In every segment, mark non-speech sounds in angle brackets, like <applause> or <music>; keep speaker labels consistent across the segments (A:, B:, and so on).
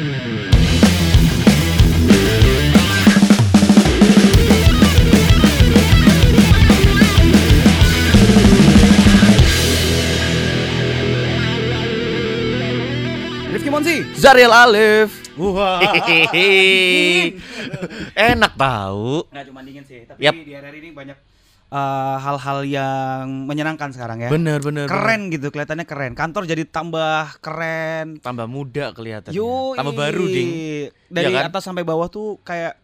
A: Rifki Monsi.
B: Zariel Alif.
A: Wah.
B: Hehehe. <laughs> Enak tahu.
A: Nggak cuma dingin sih, tapi
B: Yap.
A: di RRI ini banyak eh, hal-hal yang menyenangkan sekarang ya.
B: Bener bener.
A: Keren gitu, kelihatannya keren. Kantor jadi tambah keren.
B: bener. Tambah muda kelihatannya.
A: Yo,
B: Tambah baru ding.
A: Dari
B: Iya kan?
A: atas sampai bawah tuh kayak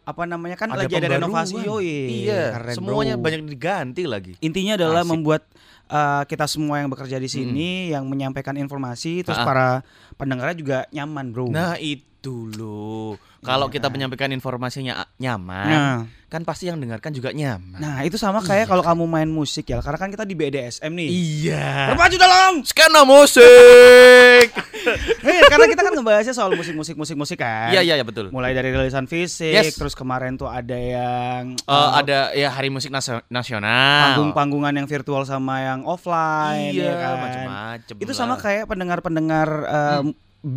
A: apa namanya kan lagi ada renovasi. Yoi.
B: Iya.
A: Keren,
B: semuanya
A: bro.
B: banyak diganti lagi.
A: Intinya adalah
B: Asik.
A: membuat uh, kita semua yang bekerja di sini yang menyampaikan informasi terus
B: Ah.
A: para pendengarnya juga nyaman, Bro.
B: Nah itu loh. Kalau
A: Iya
B: kita
A: kan?
B: menyampaikan informasinya a- nyaman,
A: Nah.
B: kan pasti yang dengarkan juga nyaman.
A: Nah, itu sama kayak kalau kamu main musik ya. Karena kan kita di BDSM nih.
B: Iya.
A: Berpacu dalam.
B: Skena musik.
A: Eh, <laughs> karena kita kan ngebahasnya soal musik-musik musik-musik kan.
B: Iya iya iya, betul.
A: Mulai dari rilisan fisik,
B: Yes.
A: terus kemarin tuh ada yang
B: Eh,
A: eh,
B: ada ya Hari Musik Nasio- Nasional.
A: panggung-panggungan yang virtual sama yang offline
B: Iya,
A: ya kan.
B: macam-macam.
A: Itu
B: lah.
A: sama kayak pendengar-pendengar eh,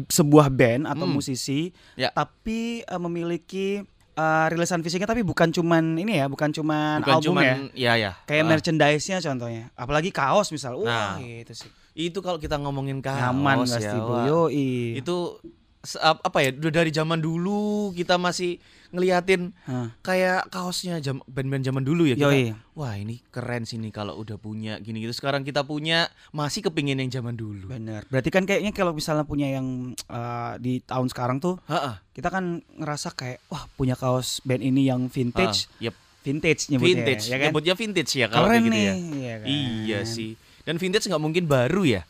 A: sebuah band atau
B: Hmm.
A: musisi
B: Ya.
A: tapi eh, memiliki eh, rilisan fisiknya tapi bukan cuman ini ya, bukan cuman
B: bukan
A: album
B: cuman
A: ya.
B: ya ya.
A: Kayak
B: Ah.
A: merchandise-nya contohnya. Apalagi kaos misal. Wah,
B: Nah,
A: gitu sih.
B: itu kalau kita ngomongin kaos
A: Nyaman
B: ya,
A: pasti.
B: Itu apa ya? Udah dari zaman dulu kita masih ngeliatin
A: Hah.
B: kayak kaosnya jam band-band zaman dulu ya kita.
A: Yoi.
B: Wah, ini keren sih nih kalau udah punya gini gitu. Sekarang kita punya masih kepingin yang zaman dulu.
A: Bener. Berarti kan kayaknya kalau misalnya punya yang eh, di tahun sekarang tuh
B: Heeh.
A: kita kan ngerasa kayak wah punya kaos band ini yang vintage,
B: Ah, yep.
A: vintage nyebutnya
B: Vintage.
A: ya kan.
B: Nyebutnya vintage ya kalau
A: Keren
B: gitu
A: nih.
B: ya.
A: Iya, kan?
B: Iya sih. Dan vintage nggak mungkin baru ya.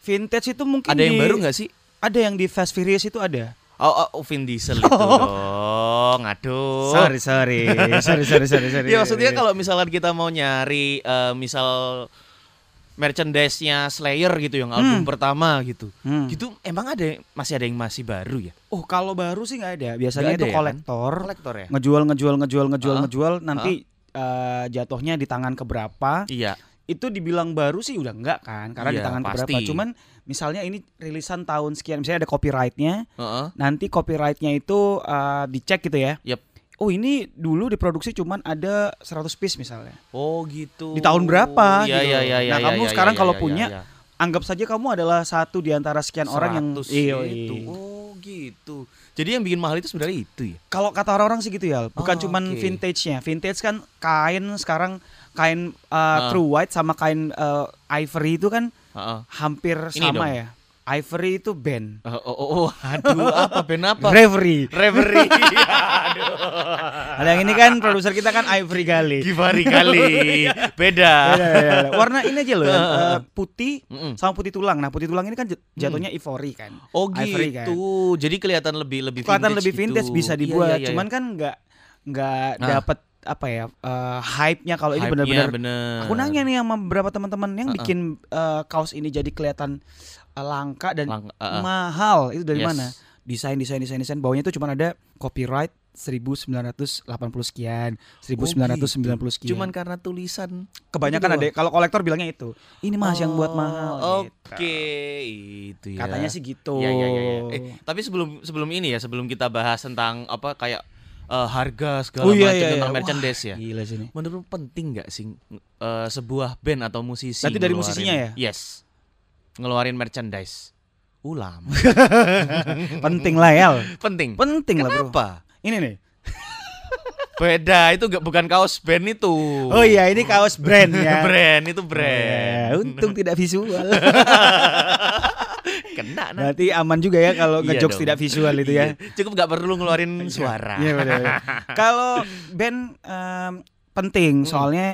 A: Vintage itu mungkin
B: Ada yang
A: di-
B: baru nggak sih?
A: Ada yang di Fast Furious itu ada.
B: Oh, oh, Vin Diesel itu dong. Aduh.
A: Sorry, sorry. <laughs> sorry, sorry, sorry, sorry.
B: Ya maksudnya kalau misalnya kita mau nyari eh, misal merchandise-nya Slayer gitu yang album
A: Hmm.
B: pertama gitu.
A: Hmm.
B: Gitu emang ada masih ada yang masih baru ya?
A: Oh, kalau baru sih nggak ada. Biasanya
B: Nggak ada
A: itu
B: ya, kan?
A: kolektor.
B: Kolektor ya?
A: Ngejual, ngejual, ngejual, ngejual,
B: Ah.
A: ngejual. Nanti eh, jatuhnya di tangan keberapa?
B: Iya.
A: Itu dibilang baru sih udah enggak kan? Karena di
B: Iya,
A: tangan
B: pasti.
A: Cuman misalnya ini rilisan tahun sekian, misalnya ada copyrightnya.
B: Heeh.
A: Nanti copyrightnya itu eh, dicek gitu ya.
B: Yep.
A: Oh ini dulu diproduksi cuman ada 100 piece misalnya.
B: Oh gitu.
A: Di tahun berapa
B: Iya
A: gitu.
B: iya iya iya.
A: Nah,
B: iya,
A: kamu
B: iya,
A: sekarang
B: iya,
A: kalau
B: iya,
A: punya,
B: iya.
A: Anggap saja kamu adalah satu di antara sekian orang yang
B: 100
A: Iya,
B: itu.
A: iya.
B: Oh gitu. Jadi yang bikin mahal itu sebenarnya itu ya.
A: Kalau kata orang-orang sih gitu ya, bukan
B: Oh,
A: cuman
B: oke.
A: vintage-nya. Vintage kan kain sekarang kain uh,
B: Ah.
A: true white sama kain uh, ivory itu kan
B: Heeh.
A: hampir
B: Ini
A: sama
B: dong.
A: ya. Ivory itu band.
B: Oh, oh, oh, aduh apa band apa?
A: Reverie.
B: Reverie. <laughs> aduh.
A: Ada yang ini kan produser kita kan Ivory Gali.
B: Givari kali. <laughs> Beda.
A: Beda, beda, beda. Warna ini aja loh ya, uh, putih
B: Mm-mm.
A: sama putih tulang. Nah, putih tulang ini kan jat- jatuhnya ivory kan.
B: Oh
A: Ivory
B: gitu.
A: kan.
B: Jadi kelihatan lebih lebih
A: Kelihatan
B: vintage
A: lebih vintage
B: gitu.
A: bisa
B: Iya,
A: dibuat.
B: iya, iya,
A: Cuman
B: iya.
A: kan nggak nggak
B: Nah.
A: dapat apa ya uh, hype-nya kalau ini benar-benar
B: bener.
A: Aku nanya nih sama beberapa teman-teman yang
B: Uh-uh.
A: bikin uh, kaos ini jadi kelihatan uh, langka dan
B: Lang- uh-uh.
A: mahal. Itu dari
B: Yes.
A: mana? Desain, desain, desain, desain. Bawahnya itu cuma ada copyright 1980 sekian, 1990 sekian.
B: Cuman karena tulisan
A: kebanyakan
B: gitu
A: ada kalau kolektor bilangnya itu. Ini Mas yang buat mahal.
B: Oke,
A: gitu.
B: itu ya.
A: Katanya sih gitu.
B: Iya iya iya. iya. Eh, tapi sebelum sebelum ini ya, sebelum kita bahas tentang apa kayak eh, harga segala
A: Oh, iya,
B: macam
A: iya,
B: tentang
A: iya.
B: merchandise ya.
A: Gila sih.
B: Menurut penting nggak sih eh, sebuah band atau musisi?
A: Berarti dari musisinya ya?
B: Yes. Ngeluarin merchandise. Ulam. <laughs>
A: Penting lah ya.
B: penting.
A: Penting lah, Bro.
B: Kenapa?
A: Ini nih.
B: Beda, itu gak, bukan kaos band itu.
A: Oh iya, ini kaos brand <laughs> ya.
B: brand itu
A: Ya,
B: brand.
A: untung tidak visual. <laughs>
B: Kena nah.
A: Berarti aman juga ya kalau
B: Iya
A: ngejokes tidak visual itu ya.
B: Iya. Cukup gak perlu ngeluarin suara.
A: Iya benar. <laughs> benar. Kalau band em, penting
B: Hmm.
A: soalnya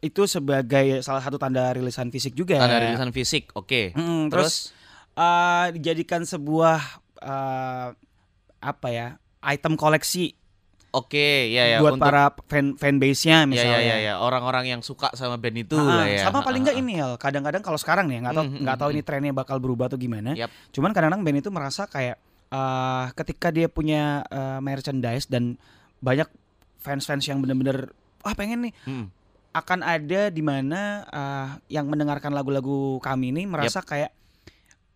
A: itu sebagai salah satu tanda rilisan fisik juga.
B: Tanda rilisan fisik, oke.
A: Mm, terus eh, dijadikan sebuah eh, apa ya item koleksi
B: Oke, ya ya
A: buat
B: untuk
A: para fan fanbase-nya
B: ya
A: misalnya.
B: ya ya ya orang-orang yang suka sama band itu
A: Ah,
B: lah ya.
A: Sama paling
B: Ah,
A: nggak
B: ah,
A: ini ya. Kadang-kadang kalau sekarang nih nggak tahu
B: Hmm, hmm,
A: nggak tahu
B: hmm,
A: ini trennya bakal berubah atau gimana.
B: Yap.
A: Cuman kadang-kadang band itu merasa kayak eh ketika dia punya eh, merchandise dan banyak fans-fans yang bener-bener wah pengen nih
B: Hmm.
A: akan ada di mana eh, yang mendengarkan lagu-lagu kami ini merasa kayak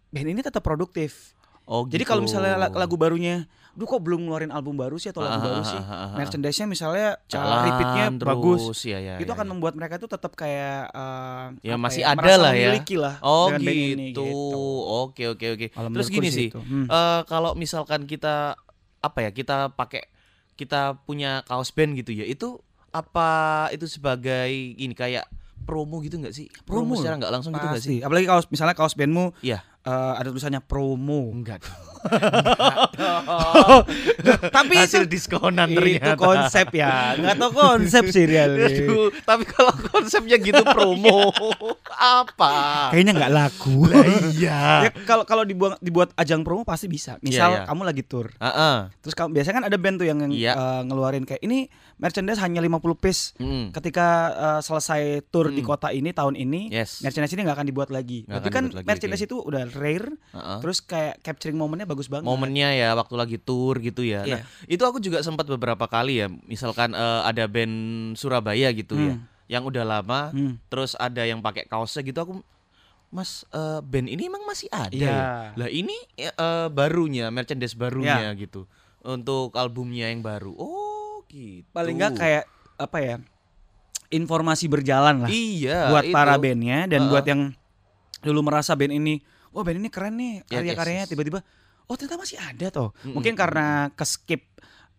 A: band ini tetap produktif.
B: Oh,
A: Jadi kalau
B: gitu.
A: misalnya la- lagu barunya, duh kok belum ngeluarin album baru sih atau lagu
B: Ah,
A: baru
B: ah,
A: sih,
B: ah, ah, ah.
A: merchandise-nya misalnya uh,
B: jalan
A: repeatnya
B: terus,
A: bagus,
B: ya, ya,
A: itu
B: ya,
A: akan
B: ya.
A: membuat mereka tuh tetap kayak uh,
B: Ya, masih
A: ya,
B: ada lah ya.
A: memiliki lah
B: Oh gitu.
A: ini, gitu.
B: Oke oke oke.
A: Kalau
B: Terus gini
A: sih itu. Hmm.
B: eh, kalau misalkan kita apa ya kita pakai kita punya kaos band gitu ya, itu apa itu sebagai ini kayak promo gitu nggak sih?
A: Promo
B: secara nggak langsung gitu nggak sih?
A: Pasti. Apalagi kaos misalnya kaos bandmu
B: Iya.
A: Uh, ada tulisannya promo.
B: Enggak.
A: Tapi itu
B: Hasil diskonan
A: itu
B: ternyata.
A: konsep ya. Enggak tahu konsep sih <laughs>
B: tapi kalau konsepnya gitu promo apa?
A: Kayaknya nggak laku.
B: iya.
A: Ya, kalau kalau dibuat dibuat ajang promo pasti bisa. Misal
B: Iya, iya.
A: kamu lagi tour. Terus kamu biasanya kan ada band tuh yang, yang
B: Iya.
A: uh, ngeluarin kayak ini merchandise hanya 50 piece.
B: Mm.
A: Ketika uh, selesai tour di
B: Hmm.
A: kota ini tahun ini,
B: Yes.
A: merchandise ini nggak akan dibuat lagi.
B: Nggak
A: Tapi kan
B: lagi,
A: merchandise itu udah rare,
B: Heeh.
A: terus kayak capturing momennya bagus banget.
B: momennya ya waktu lagi tour gitu ya. Nah,
A: Iya.
B: itu aku juga sempat beberapa kali ya, misalkan eh, ada band Surabaya gitu ya,
A: Hmm.
B: yang udah lama,
A: Hmm.
B: terus ada yang pakai kaosnya gitu aku Mas eh, band ini emang masih ada
A: Iya.
B: ya? Lah ini eh, barunya, merchandise barunya gitu. Untuk albumnya yang baru. Oh, gitu.
A: Paling nggak kayak apa ya? Informasi berjalan lah
B: Iya,
A: buat
B: itu.
A: para bandnya dan
B: Heeh.
A: buat yang dulu merasa band ini, wah band ini keren nih
B: Ya,
A: karya-karyanya tiba-tiba, oh ternyata masih ada toh.
B: Mm-mm.
A: Mungkin karena keskip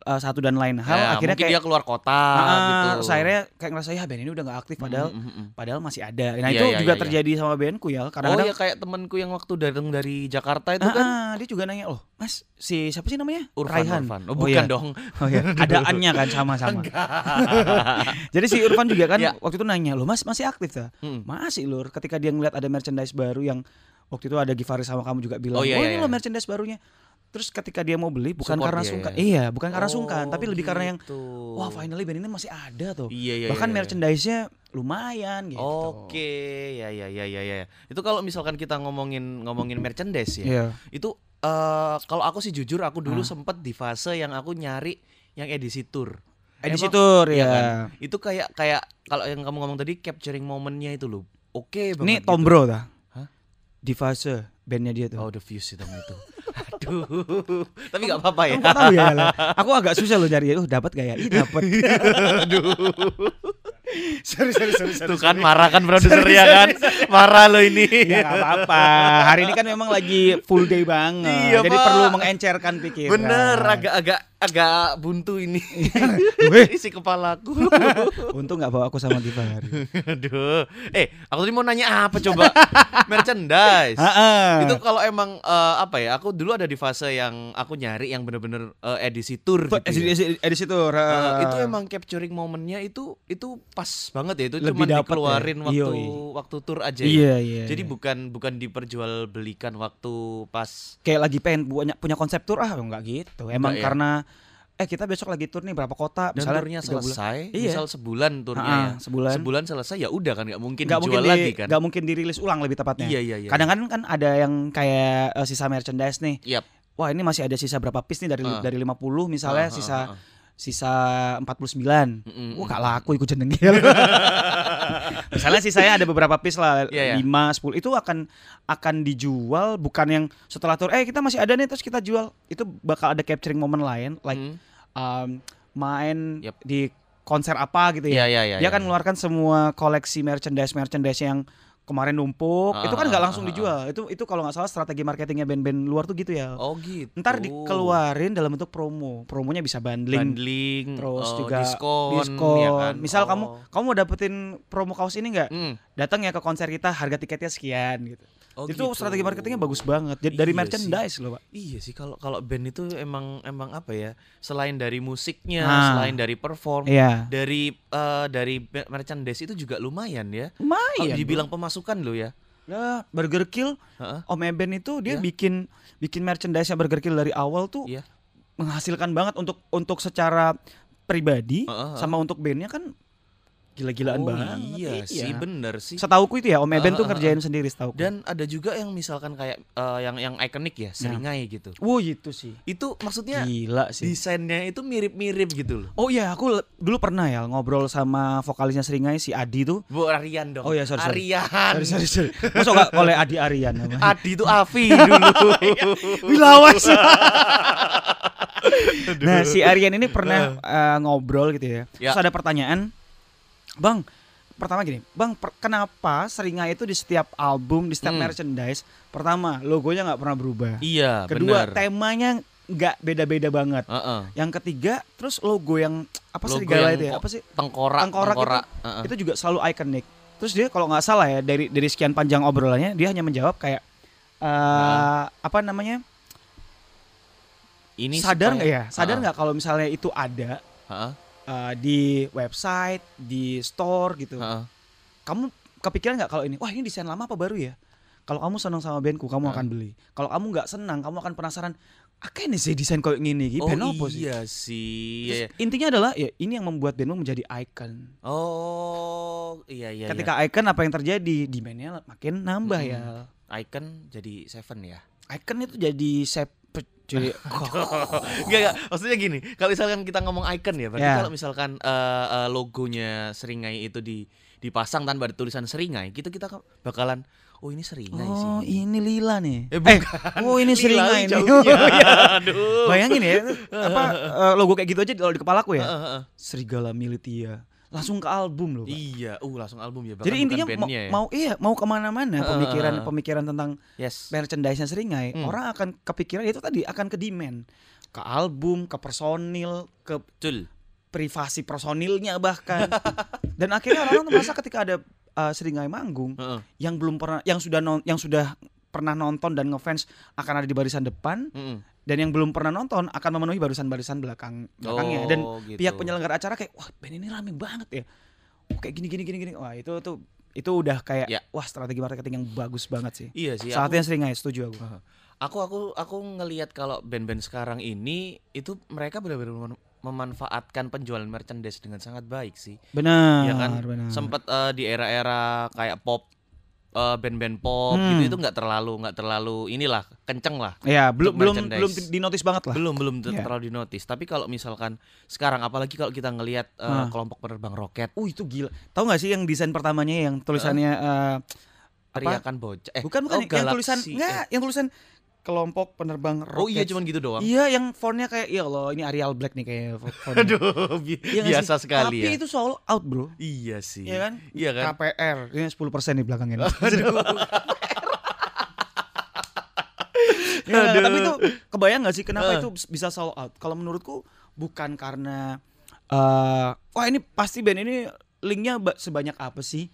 A: uh, satu dan lain hal,
B: Ya,
A: akhirnya kayak
B: dia keluar kota
A: Ah,
B: gitu.
A: terus akhirnya kayak ngerasa ya band ini udah nggak aktif padahal
B: Mm, mm, mm.
A: padahal masih ada. Nah
B: Iya,
A: itu
B: iya,
A: juga
B: iya, iya.
A: terjadi sama bandku ya.
B: Oh
A: Kadang-kadang
B: ya kayak temanku yang waktu datang dari Jakarta itu
A: Ah,
B: kan
A: ah, dia juga nanya, "Oh, Mas, si siapa sih namanya?"
B: Urfan
A: Raihan.
B: Urfan. Oh,
A: Oh,
B: bukan
A: iya.
B: dong.
A: Oh ya, <laughs> ada annya kan sama-sama. <laughs> Jadi si Irfan juga kan
B: Ya.
A: waktu itu nanya, "Lo Mas masih aktif ta?"
B: Mm.
A: Masih lur. Ketika dia ngeliat ada merchandise baru yang waktu itu ada Givaris sama kamu juga bilang,
B: Oh, iya,
A: "Oh,
B: iya,
A: ini lo
B: iya.
A: merchandise barunya." Terus ketika dia mau beli bukan
B: Support
A: karena
B: dia,
A: sungkan.
B: ya.
A: Iya, bukan karena
B: Oh,
A: sungkan, tapi lebih karena yang
B: gitu.
A: wah, finally band ini masih ada tuh.
B: Iya iya.
A: Bahkan
B: iya, iya.
A: merchandise-nya lumayan gitu.
B: Oke, ya ya ya ya ya. Itu kalau misalkan kita ngomongin ngomongin merchandise ya.
A: Iya.
B: Itu eh kalau aku sih jujur aku dulu
A: Ah.
B: sempet di fase yang aku nyari yang edisi tour.
A: Edisi
B: Emang-
A: tour ya.
B: kan? Itu kayak kayak kalau yang kamu ngomong tadi capturing momennya itu loh. Oke banget.
A: Ini Tom Bro dah.
B: Hah?
A: Di fase bandnya dia tuh.
B: Oh, the itu itu. Aduh. Tapi nggak apa-apa ya.
A: Kamu tahu ya? Yala? Aku agak susah loh cari. Oh, dapat gak ya? Ih, dapat. <laughs>
B: Aduh.
A: sorry, sorry, sorry,
B: Tuh kan marah kan produser ya kan. Marah lo ini.
A: Ya gak apa-apa. Hari ini kan memang lagi full day banget.
B: Iya,
A: Jadi
B: Pak.
A: perlu mengencerkan pikiran.
B: Bener, agak-agak agak buntu ini. <laughs> Isi kepalaku. <laughs>
A: Untung gak bawa aku sama Givari. <laughs>
B: Aduh. Eh, aku tadi mau nanya apa coba? Merchandise. Itu kalau emang eh, apa ya? Aku dulu ada di fase yang aku nyari yang bener-bener eh, edisi tour gitu.
A: edisi,
B: ya.
A: edisi, edisi tour. Heeh.
B: itu emang capturing momennya itu itu pas banget ya itu cuma
A: dapet
B: dikeluarin
A: ya.
B: waktu
A: Iya, iya.
B: waktu tour aja ya.
A: Iya, iya.
B: Jadi
A: iya.
B: bukan bukan diperjualbelikan waktu pas
A: kayak lagi pengen punya punya konsep tour ah enggak gitu. Emang
B: Enggak ya?
A: Eh kita besok lagi tour nih berapa kota
B: dan
A: misalnya
B: turnya
A: tiga bulan.
B: selesai,
A: Iya.
B: misal sebulan turnya
A: Ah,
B: ya.
A: sebulan.
B: Sebulan selesai ya udah kan nggak mungkin
A: Nggak
B: dijual
A: mungkin
B: lagi
A: di,
B: kan.
A: nggak mungkin dirilis ulang lebih tepatnya.
B: Iya iya iya.
A: Kadang-kadang kan ada yang kayak eh, sisa merchandise nih.
B: Yap.
A: Wah, ini masih ada sisa berapa piece nih dari
B: Ah.
A: dari 50 misalnya
B: Ah, ah,
A: sisa sisa 49.
B: Mm-mm.
A: Wah, gak laku ikut jendengil. <laughs> <laughs> <laughs> misalnya sisanya ada beberapa piece lah,
B: Iya, iya.
A: 5, 10 itu akan akan dijual bukan yang setelah tour eh kita masih ada nih terus kita jual. Itu bakal ada capturing momen lain like
B: Mm.
A: um, main
B: Yap.
A: di konser apa gitu ya.
B: iya iya.
A: Dia
B: iya.
A: akan mengeluarkan semua koleksi merchandise merchandise yang kemarin numpuk.
B: Ah,
A: itu kan
B: ah,
A: nggak
B: ah,
A: langsung
B: ah,
A: dijual. Itu itu kalau nggak salah strategi marketingnya band-band luar tuh gitu ya.
B: Oh gitu.
A: Ntar dikeluarin dalam bentuk promo. Promonya bisa bundling,
B: bundling,
A: terus
B: oh,
A: juga
B: diskon,
A: diskon.
B: ya kan?
A: Misal
B: Oh.
A: kamu kamu mau dapetin promo kaos ini nggak?
B: Mm.
A: Datang ya ke konser kita, harga tiketnya sekian gitu.
B: Oh,
A: itu
B: gitu.
A: strategi marketingnya bagus banget. Jadi dari
B: Iya
A: merchandise loh, Pak.
B: Iya sih kalau kalau band itu emang emang apa ya? Selain dari musiknya,
A: Ah.
B: selain dari perform,
A: Iya.
B: dari eh, dari mer- merchandise itu juga lumayan ya. Kalau
A: Lumayan. bro.
B: dibilang pemasukan lo ya.
A: Lah, Burger Kill,
B: Heeh.
A: Om Eben itu dia
B: Iya.
A: bikin bikin merchandise Burger Kill dari awal tuh
B: Iya.
A: menghasilkan banget untuk untuk secara pribadi
B: heeh.
A: sama untuk bandnya kan gila-gilaan
B: Oh,
A: banget.
B: Iya sih, bener sih.
A: Setauku itu ya Om Eben
B: Ah,
A: tuh
B: ah, ah,
A: ngerjain sendiri setauku.
B: Dan ada juga yang misalkan kayak eh, yang yang ikonik ya, seringai gitu.
A: Wow itu sih.
B: Itu maksudnya
A: Gila sih.
B: desainnya itu mirip-mirip gitu loh.
A: Oh iya, aku dulu pernah ya ngobrol sama vokalisnya Seringai si Adi tuh.
B: Bu Arian dong.
A: Oh iya, sorry, sorry.
B: Arian.
A: Sorry, sorry, sorry. Masa gak oleh Adi Aryan namanya?
B: Adi itu Avi dulu. <laughs>
A: Wilawas. <laughs> nah, si Aryan ini pernah eh, ngobrol gitu ya.
B: Ya.
A: Terus ada pertanyaan, Bang. Pertama gini, Bang, per- kenapa Seringai itu di setiap album, di setiap
B: Hmm.
A: merchandise, pertama logonya nggak pernah berubah.
B: iya,
A: Kedua,
B: bener.
A: temanya nggak beda-beda banget.
B: Heeh.
A: Yang ketiga, terus logo yang apa
B: Logo
A: serigala
B: yang
A: itu ya? Apa sih?
B: Tengkorak,
A: Tengkorak itu-
B: Heeh.
A: Itu juga selalu ikonik. Terus dia kalau nggak salah ya dari dari sekian panjang obrolannya dia hanya menjawab kayak eh apa namanya?
B: Ini
A: sadar
B: supaya-
A: nggak ya? Sadar nggak kalau misalnya itu ada
B: Heeh.
A: Eh, di website, di store gitu.
B: Heeh.
A: Kamu kepikiran nggak kalau ini? Wah ini desain lama apa baru ya? Kalau kamu senang sama bandku, kamu
B: Heeh.
A: akan beli. Kalau kamu nggak senang, kamu akan penasaran. Apa ini sih desain kayak gini?
B: Oh
A: band apa sih?
B: iya sih.
A: Terus
B: Iya, iya.
A: Intinya adalah ya ini yang membuat bandmu menjadi icon.
B: Oh, iya iya.
A: Ketika icon apa yang terjadi? Demandnya makin nambah
B: Mm-mm.
A: ya.
B: iya. icon jadi seven ya.
A: Icon itu jadi sep jadi <laughs>
B: Enggak enggak, maksudnya gini, kalau misalkan kita ngomong icon ya, berarti
A: Ya.
B: kalau misalkan eh, eh, logonya Seringai itu di dipasang tanpa ada tulisan Seringai, kita kita bakalan oh ini Seringai sih.
A: Oh ini lila nih.
B: Eh,
A: Eh,
B: bukan.
A: oh ini
B: Lila
A: seringai nih.
B: hijaunya. <laughs>
A: Oh, iya.
B: Aduh.
A: Bayangin ya, apa eh, logo kayak gitu aja kalau di kepalaku ya.
B: Heeh, heeh.
A: Serigala Militia. Langsung ke album loh. Pak.
B: Iya, uh langsung album ya. bahkan
A: Jadi intinya
B: bandnya ya.
A: mau iya mau ke
B: mana-mana
A: pemikiran
B: heeh.
A: pemikiran tentang
B: yes.
A: merchandise-nya Seringai,
B: Hmm.
A: orang akan kepikiran itu tadi akan ke demand, ke album, ke personil, ke
B: Betul.
A: privasi personilnya bahkan. <laughs> Dan akhirnya orang tuh merasa ketika ada uh, Seringai manggung
B: Heeh.
A: yang belum pernah yang sudah non, yang sudah pernah nonton dan ngefans akan ada di barisan depan
B: Heeh.
A: Dan yang belum pernah nonton akan memenuhi barisan-barisan belakang belakangnya dan
B: Oh, gitu.
A: pihak penyelenggara acara kayak wah band ini rame banget ya oh, kayak gini gini gini gini wah itu tuh itu udah kayak
B: Ya.
A: wah strategi marketing yang bagus banget sih
B: Iya sih.
A: salah
B: aku-
A: satunya Seringai setuju aku
B: aku aku aku ngelihat kalau band-band sekarang ini itu mereka benar-benar mem- memanfaatkan penjualan merchandise dengan sangat baik sih.
A: benar
B: ya kan
A: benar
B: sempat eh, di era-era kayak pop eh, band-band pop
A: Hmm.
B: gitu itu nggak terlalu nggak terlalu inilah kenceng lah
A: ya belum belum belum dinotis banget lah
B: belum belum ter-
A: Iya.
B: terlalu dinotis tapi kalau misalkan sekarang apalagi kalau kita ngelihat eh,
A: Ah.
B: kelompok penerbang roket
A: uh itu gila tahu nggak sih yang desain pertamanya yang tulisannya eh,
B: teriakan bocah eh
A: bukan bukan
B: oh,
A: yang tulisan
B: Galaxy.
A: enggak yang tulisan kelompok penerbang
B: Eh, oh iya cuman gitu doang
A: Iya yang fontnya kayak ya Allah ini Arial Black nih kayak fo- fontnya. <laughs>
B: aduh bi-
A: Iya nggak
B: biasa
A: sih?
B: sekali
A: Tapi
B: ya
A: itu sold out bro
B: iya sih
A: Iya kan
B: iya kan
A: KPR ini 10% di belakangnya <laughs>
B: aduh
A: Ya,
B: Aduh.
A: tapi itu kebayang gak sih kenapa
B: Eh.
A: itu bisa sold out? Kalau menurutku bukan karena eh wah ini pasti band ini linknya ba- sebanyak apa sih?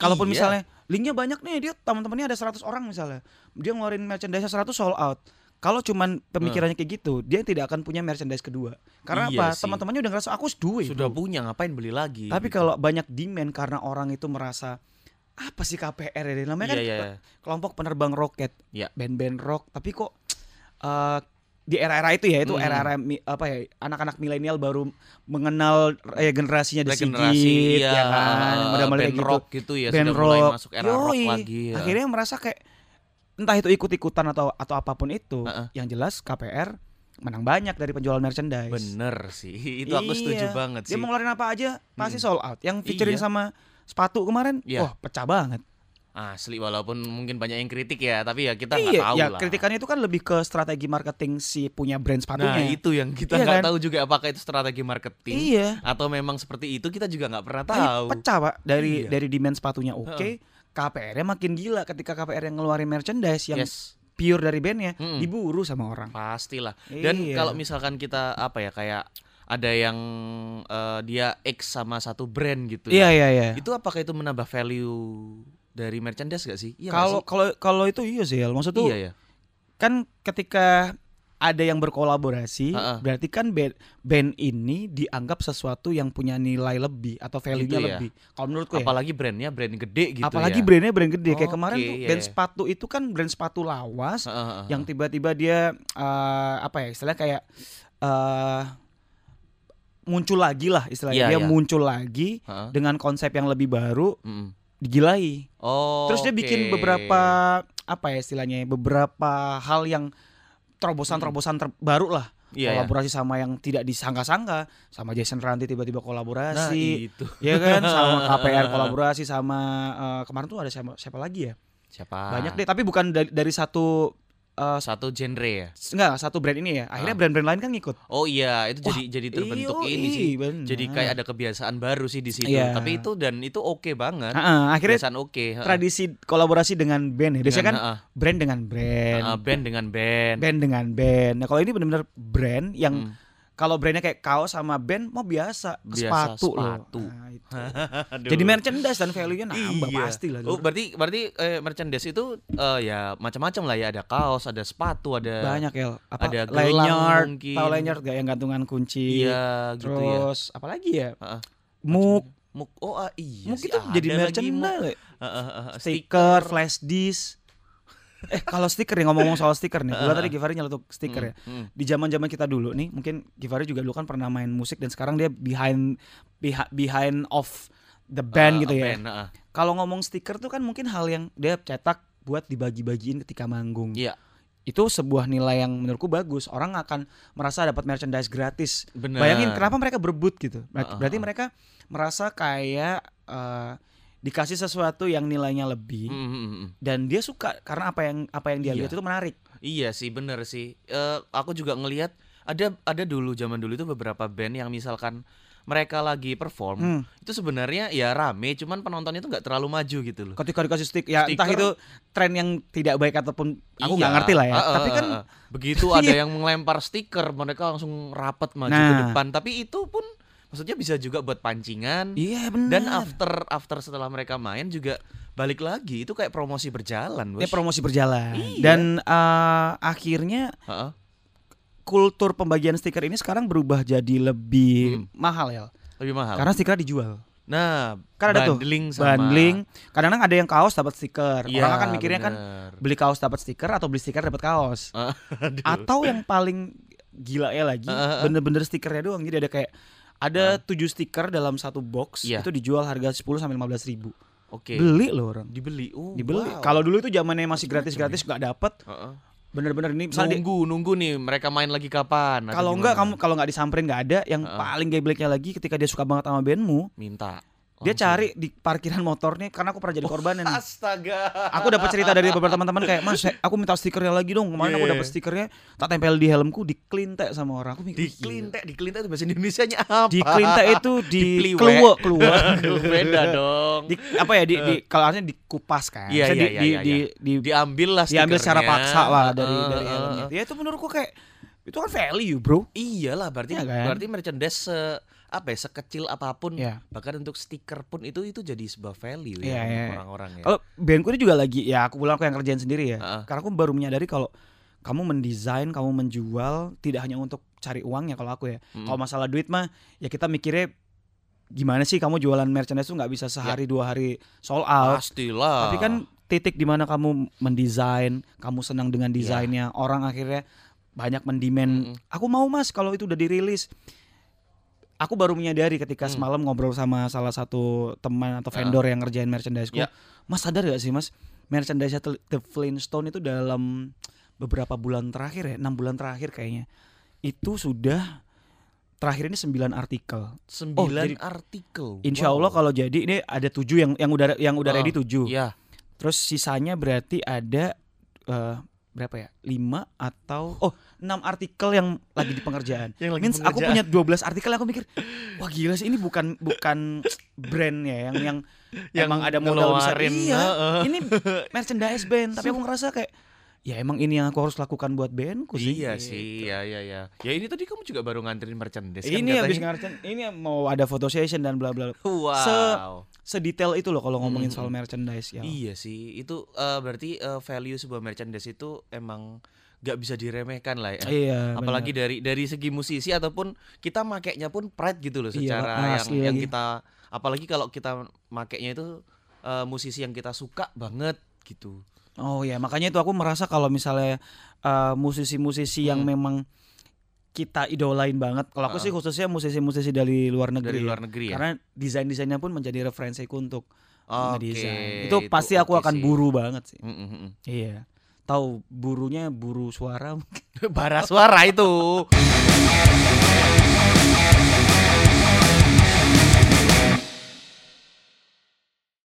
A: Kalaupun
B: Iya.
A: misalnya linknya banyak nih dia teman-temannya ada 100 orang misalnya. Dia ngeluarin merchandise 100 sold out. Kalau cuman pemikirannya kayak gitu, dia tidak akan punya merchandise kedua. Karena
B: Iya
A: apa? Teman-temannya udah ngerasa aku duit.
B: sudah
A: bro."
B: punya ngapain beli lagi
A: Tapi
B: gitu.
A: kalau banyak demand karena orang itu merasa apa sih KPR ini namanya
B: iya
A: kan
B: iya iya.
A: kelompok penerbang roket,
B: Iya.
A: band-band rock, tapi kok eh, di era-era itu ya itu
B: Hmm.
A: era-era mi- apa ya anak-anak milenial baru mengenal eh, generasinya The
B: Regenerasi
A: Sigit,
B: iya,
A: ya kan, model-model
B: band
A: kayak gitu.
B: rock gitu ya
A: band
B: sudah mulai
A: rock,
B: masuk era rock
A: Yoi.
B: lagi ya.
A: Akhirnya merasa kayak entah itu ikut-ikutan atau atau apa pun itu,
B: Heeh.
A: yang jelas KPR menang banyak dari penjualan merchandise.
B: bener sih <laughs> itu aku setuju
A: Iya.
B: banget
A: Dia
B: sih
A: mau ngeluarin apa aja pasti
B: Mm-mm.
A: sold out. Yang featuring
B: Iya.
A: sama sepatu kemarin,
B: Iya.
A: wah pecah banget.
B: Asli walaupun mungkin banyak yang kritik ya tapi ya kita nggak
A: iya,
B: tahu
A: ya
B: lah
A: kritikannya itu kan lebih ke strategi marketing si punya brand
B: nah
A: sepatunya.
B: itu yang kita
A: Iya
B: nggak
A: kan?
B: tahu juga apakah itu strategi marketing
A: Iya.
B: atau memang seperti itu kita juga nggak pernah tahu
A: pecah pak dari
B: Iya.
A: dari demand sepatunya oke, KPR-nya makin gila ketika KPR yang ngeluarin merchandise yang
B: yes
A: pure dari bandnya
B: Mm-mm.
A: diburu sama orang.
B: pastilah dan
A: Iya.
B: kalau misalkan kita apa ya kayak ada yang eh, dia X sama satu brand gitu
A: Iya
B: ya,
A: iya iya.
B: itu apakah itu menambah value dari merchandise gak sih iya
A: Kalau
B: sih?
A: kalau kalau itu iya sih, maksud tuh
B: iya ya
A: kan ketika ada yang berkolaborasi,
B: Heeh.
A: berarti kan band, band ini dianggap sesuatu yang punya nilai lebih atau value-nya
B: Gitu ya.
A: lebih. Kalau menurutku ya.
B: apalagi brandnya brand gede gitu
A: Apalagi
B: ya
A: brandnya brand gede kayak
B: Oke,
A: kemarin tuh
B: iya,
A: band
B: iya.
A: sepatu itu kan brand sepatu lawas
B: Heeh, heeh,
A: yang tiba-tiba dia eh, apa ya istilahnya kayak eh muncul lagi lah istilahnya.
B: Iya,
A: dia
B: iya.
A: muncul lagi
B: Heeh.
A: dengan konsep yang lebih baru,
B: Mm-mm.
A: Digilai.
B: Oh.
A: Terus dia bikin
B: oke.
A: beberapa apa ya istilahnya, ya, beberapa hal yang terobosan-terobosan terbaru lah.
B: Iya, iya.
A: kolaborasi sama yang tidak disangka-sangka, sama Jason Ranti tiba-tiba
B: Nah,
A: kolaborasi.
B: itu.
A: ya kan sama <laughs> KPR kolaborasi sama eh, kemarin tuh ada siapa, siapa lagi ya?
B: Siapa?
A: Banyak deh, tapi bukan dari, dari satu eh,
B: Satu genre ya.
A: enggak satu brand ini ya. Akhirnya
B: Ah.
A: brand-brand lain kan ngikut.
B: Oh iya, itu jadi jadi terbentuk
A: Iyo,
B: ini
A: ih,
B: sih.
A: benar.
B: Jadi kayak ada kebiasaan baru sih di situ.
A: Iya.
B: Tapi itu dan itu oke banget.
A: Heeh, akhirnya
B: Kebiasaan oke. heeh.
A: tradisi kolaborasi dengan band ya. Biasanya kan
B: heeh,
A: brand dengan brand,
B: heeh, band dengan band.
A: band dengan band. Nah, kalau ini benar-benar brand yang
B: Hmm.
A: Kalau brandnya kayak kaos sama band mau biasa, ke
B: Biasa,
A: sepatu,
B: sepatu.
A: loh. Nah, itu. <laughs> Jadi merchandise dan value-nya nambah
B: Iya.
A: pasti lah.
B: Oh, berarti berarti eh, merchandise itu eh, ya macam-macam lah ya. Ada kaos, ada sepatu, ada
A: banyak ya apa
B: ada
A: lanyard tahu lanyard gak yang gantungan kunci
B: Iya, gitu ya.
A: terus apa lagi ya muk
B: Muk. Oh, ah, iya
A: muk itu jadi merchandise
B: Heeh, heeh, heeh.
A: stiker flash disk eh kalau stiker nih ngomong-ngomong soal stiker nih. Gua tadi Givari nyeletuk stiker ya.
B: Mm, mm.
A: di zaman zaman kita dulu nih mungkin Givari juga dulu kan pernah main musik dan sekarang dia behind behind, behind of the band
B: Eh,
A: gitu ya. kalau ngomong stiker tuh kan mungkin hal yang dia cetak buat dibagi-bagiin ketika manggung.
B: Iya,
A: itu sebuah nilai yang menurutku bagus. Orang akan merasa dapat merchandise gratis. Bayangin kenapa mereka berebut gitu. Berarti mereka merasa kayak eh, dikasih sesuatu yang nilainya lebih
B: Mm, mm, mm, mm.
A: dan dia suka karena apa yang apa yang dia
B: Iya.
A: lihat itu menarik.
B: Iya sih, bener sih. Eh, aku juga ngelihat ada ada dulu zaman dulu itu beberapa band yang misalkan mereka lagi perform
A: Hmm.
B: itu sebenarnya ya rame, cuman penontonnya tuh nggak terlalu maju gitu loh.
A: Ketika dikasih stick ya entah
B: Stiker.
A: itu tren yang tidak baik ataupun aku
B: Iya.
A: nggak ngerti lah ya.
B: Heeh,
A: Tapi kan
B: begitu ada <laughs> yang melempar stiker, mereka langsung rapet maju ke
A: Nah.
B: depan. Tapi itu pun maksudnya bisa juga buat pancingan.
A: iya benar.
B: Dan after after setelah mereka main juga balik lagi itu kayak promosi berjalan, Bos.
A: promosi berjalan
B: Iya.
A: dan eh, akhirnya
B: Heeh.
A: kultur pembagian stiker ini sekarang berubah jadi lebih
B: Hmm.
A: mahal ya.
B: Lebih mahal.
A: Karena stiker dijual.
B: nah,
A: Kan ada tuh
B: bundling sama
A: bundling kadang-kadang ada yang kaos dapat stiker
B: Iya,
A: orang kan mikirnya kan
B: bener.
A: beli kaos dapat stiker atau beli stiker dapat kaos <laughs> atau yang paling gila ya lagi bener-bener stikernya doang jadi ada kayak ada tujuh stiker dalam satu box
B: Iya.
A: itu dijual harga 10 sampai 15 ribu
B: Oke.
A: beli loh orang
B: Dibeli. Oh,
A: dibeli
B: wow.
A: kalau dulu itu zamannya masih gratis gratis nggak dapet
B: Heeh.
A: bener-bener ini misalnya di-
B: nunggu nunggu nih mereka main lagi kapan
A: kalau enggak kamu kalau nggak disamperin nggak ada yang
B: Ah, ah.
A: paling gebleknya lagi ketika dia suka banget sama bandmu
B: minta
A: dia
B: Langsung.
A: cari di parkiran motornya karena aku pernah jadi korbannya nih.
B: astaga.
A: Aku dapat cerita dari beberapa teman-teman kayak mas aku minta stikernya lagi dong kemarin aku
B: Iya.
A: dapat stikernya tak tempel di helmku diklintek sama orang. Aku mikir
B: diklintek diklintek itu bahasa Indonesianya apa?
A: Diklintek itu <laughs> di keluar keluar
B: Aduh, beda <laughs> dong.
A: Di, apa ya di, di kalau harusnya dikupas kan
B: Iya, iya,
A: di,
B: iya,
A: di,
B: iya,
A: di, di,
B: diambil lah
A: diambil secara paksa lah dari
B: Eh,
A: dari
B: eh,
A: helmnya.
B: eh.
A: ya itu menurutku kayak itu kan value bro.
B: Iyalah berarti
A: Iya kan?
B: berarti merchandise se apa ya sekecil apa pun
A: Iya.
B: bahkan untuk stiker pun itu itu jadi sebuah value
A: Iya,
B: ya
A: iya.
B: untuk orang-orang ya.
A: Kalau bandku ini juga lagi ya aku bilang aku yang kerjain sendiri ya.
B: Heeh.
A: karena aku baru menyadari kalau kamu mendesain kamu menjual tidak hanya untuk cari uang ya kalau aku ya.
B: Mm-mm.
A: kalau masalah duit mah ya kita mikirnya gimana sih kamu jualan merchandise tuh nggak bisa sehari dua hari sold out.
B: Pastilah.
A: Tapi kan titik di mana kamu mendesain kamu senang dengan desainnya orang akhirnya banyak mendemand. Aku mau mas kalau itu udah dirilis aku baru menyadari ketika
B: Hmm.
A: semalam ngobrol sama salah satu teman atau
B: Ah.
A: vendor yang ngerjain merchandise
B: Ya.
A: mas sadar gak sih mas merchandise The Flintstone itu dalam beberapa bulan terakhir ya enam bulan terakhir kayaknya itu sudah terakhir ini 9 artikel
B: sembilan
A: jadi-
B: artikel
A: Insya
B: Wow.
A: Allah kalau jadi ini ada tujuh yang yang udah yang udah
B: Ah,
A: ready tujuh
B: Iya.
A: Terus sisanya berarti ada eh, berapa ya? 5 atau oh 6 artikel yang lagi di pengerjaan. <laughs>
B: Yang lagi
A: Means aku punya 12 artikel aku mikir, wah gila sih ini bukan bukan brand ya yang yang,
B: Yang
A: emang ada modal besar. Iya.
B: heeh.
A: Ini merchandise band, tapi aku ngerasa kayak ya emang ini yang aku harus lakukan buat bandku sih.
B: Iya
A: Gitu.
B: sih, ya ya ya. Ya ini tadi kamu juga baru nganterin merchandise kan
A: Ini habis ngerjain, ini mau ada photo session dan bla bla.
B: Wow.
A: Sedetail itu loh kalau ngomongin
B: Mm,
A: soal merchandise ya.
B: Iya sih, itu eh, berarti eh, value sebuah merchandise itu emang gak bisa diremehkan lah ya.
A: Iya.
B: Apalagi
A: benar.
B: dari dari segi musisi ataupun kita makainya pun pride gitu loh
A: Iya,
B: secara yang
A: asli
B: yang kita apalagi kalau kita makainya itu eh, musisi yang kita suka banget gitu.
A: Oh ya, makanya itu aku merasa kalau misalnya uh, musisi-musisi yang
B: Hmm.
A: memang kita idolain banget. Kalau aku sih khususnya musisi-musisi dari luar negeri.
B: dari
A: ya.
B: luar negeri ya.
A: Karena desain-desainnya pun menjadi referensiku untuk
B: Oke,
A: ngedesain. Itu pasti aku
B: oke
A: akan
B: sih.
A: buru banget sih.
B: Mm, mm, mm.
A: Iya. Tahu burunya buru suara. <laughs>
B: Bara suara itu. <laughs>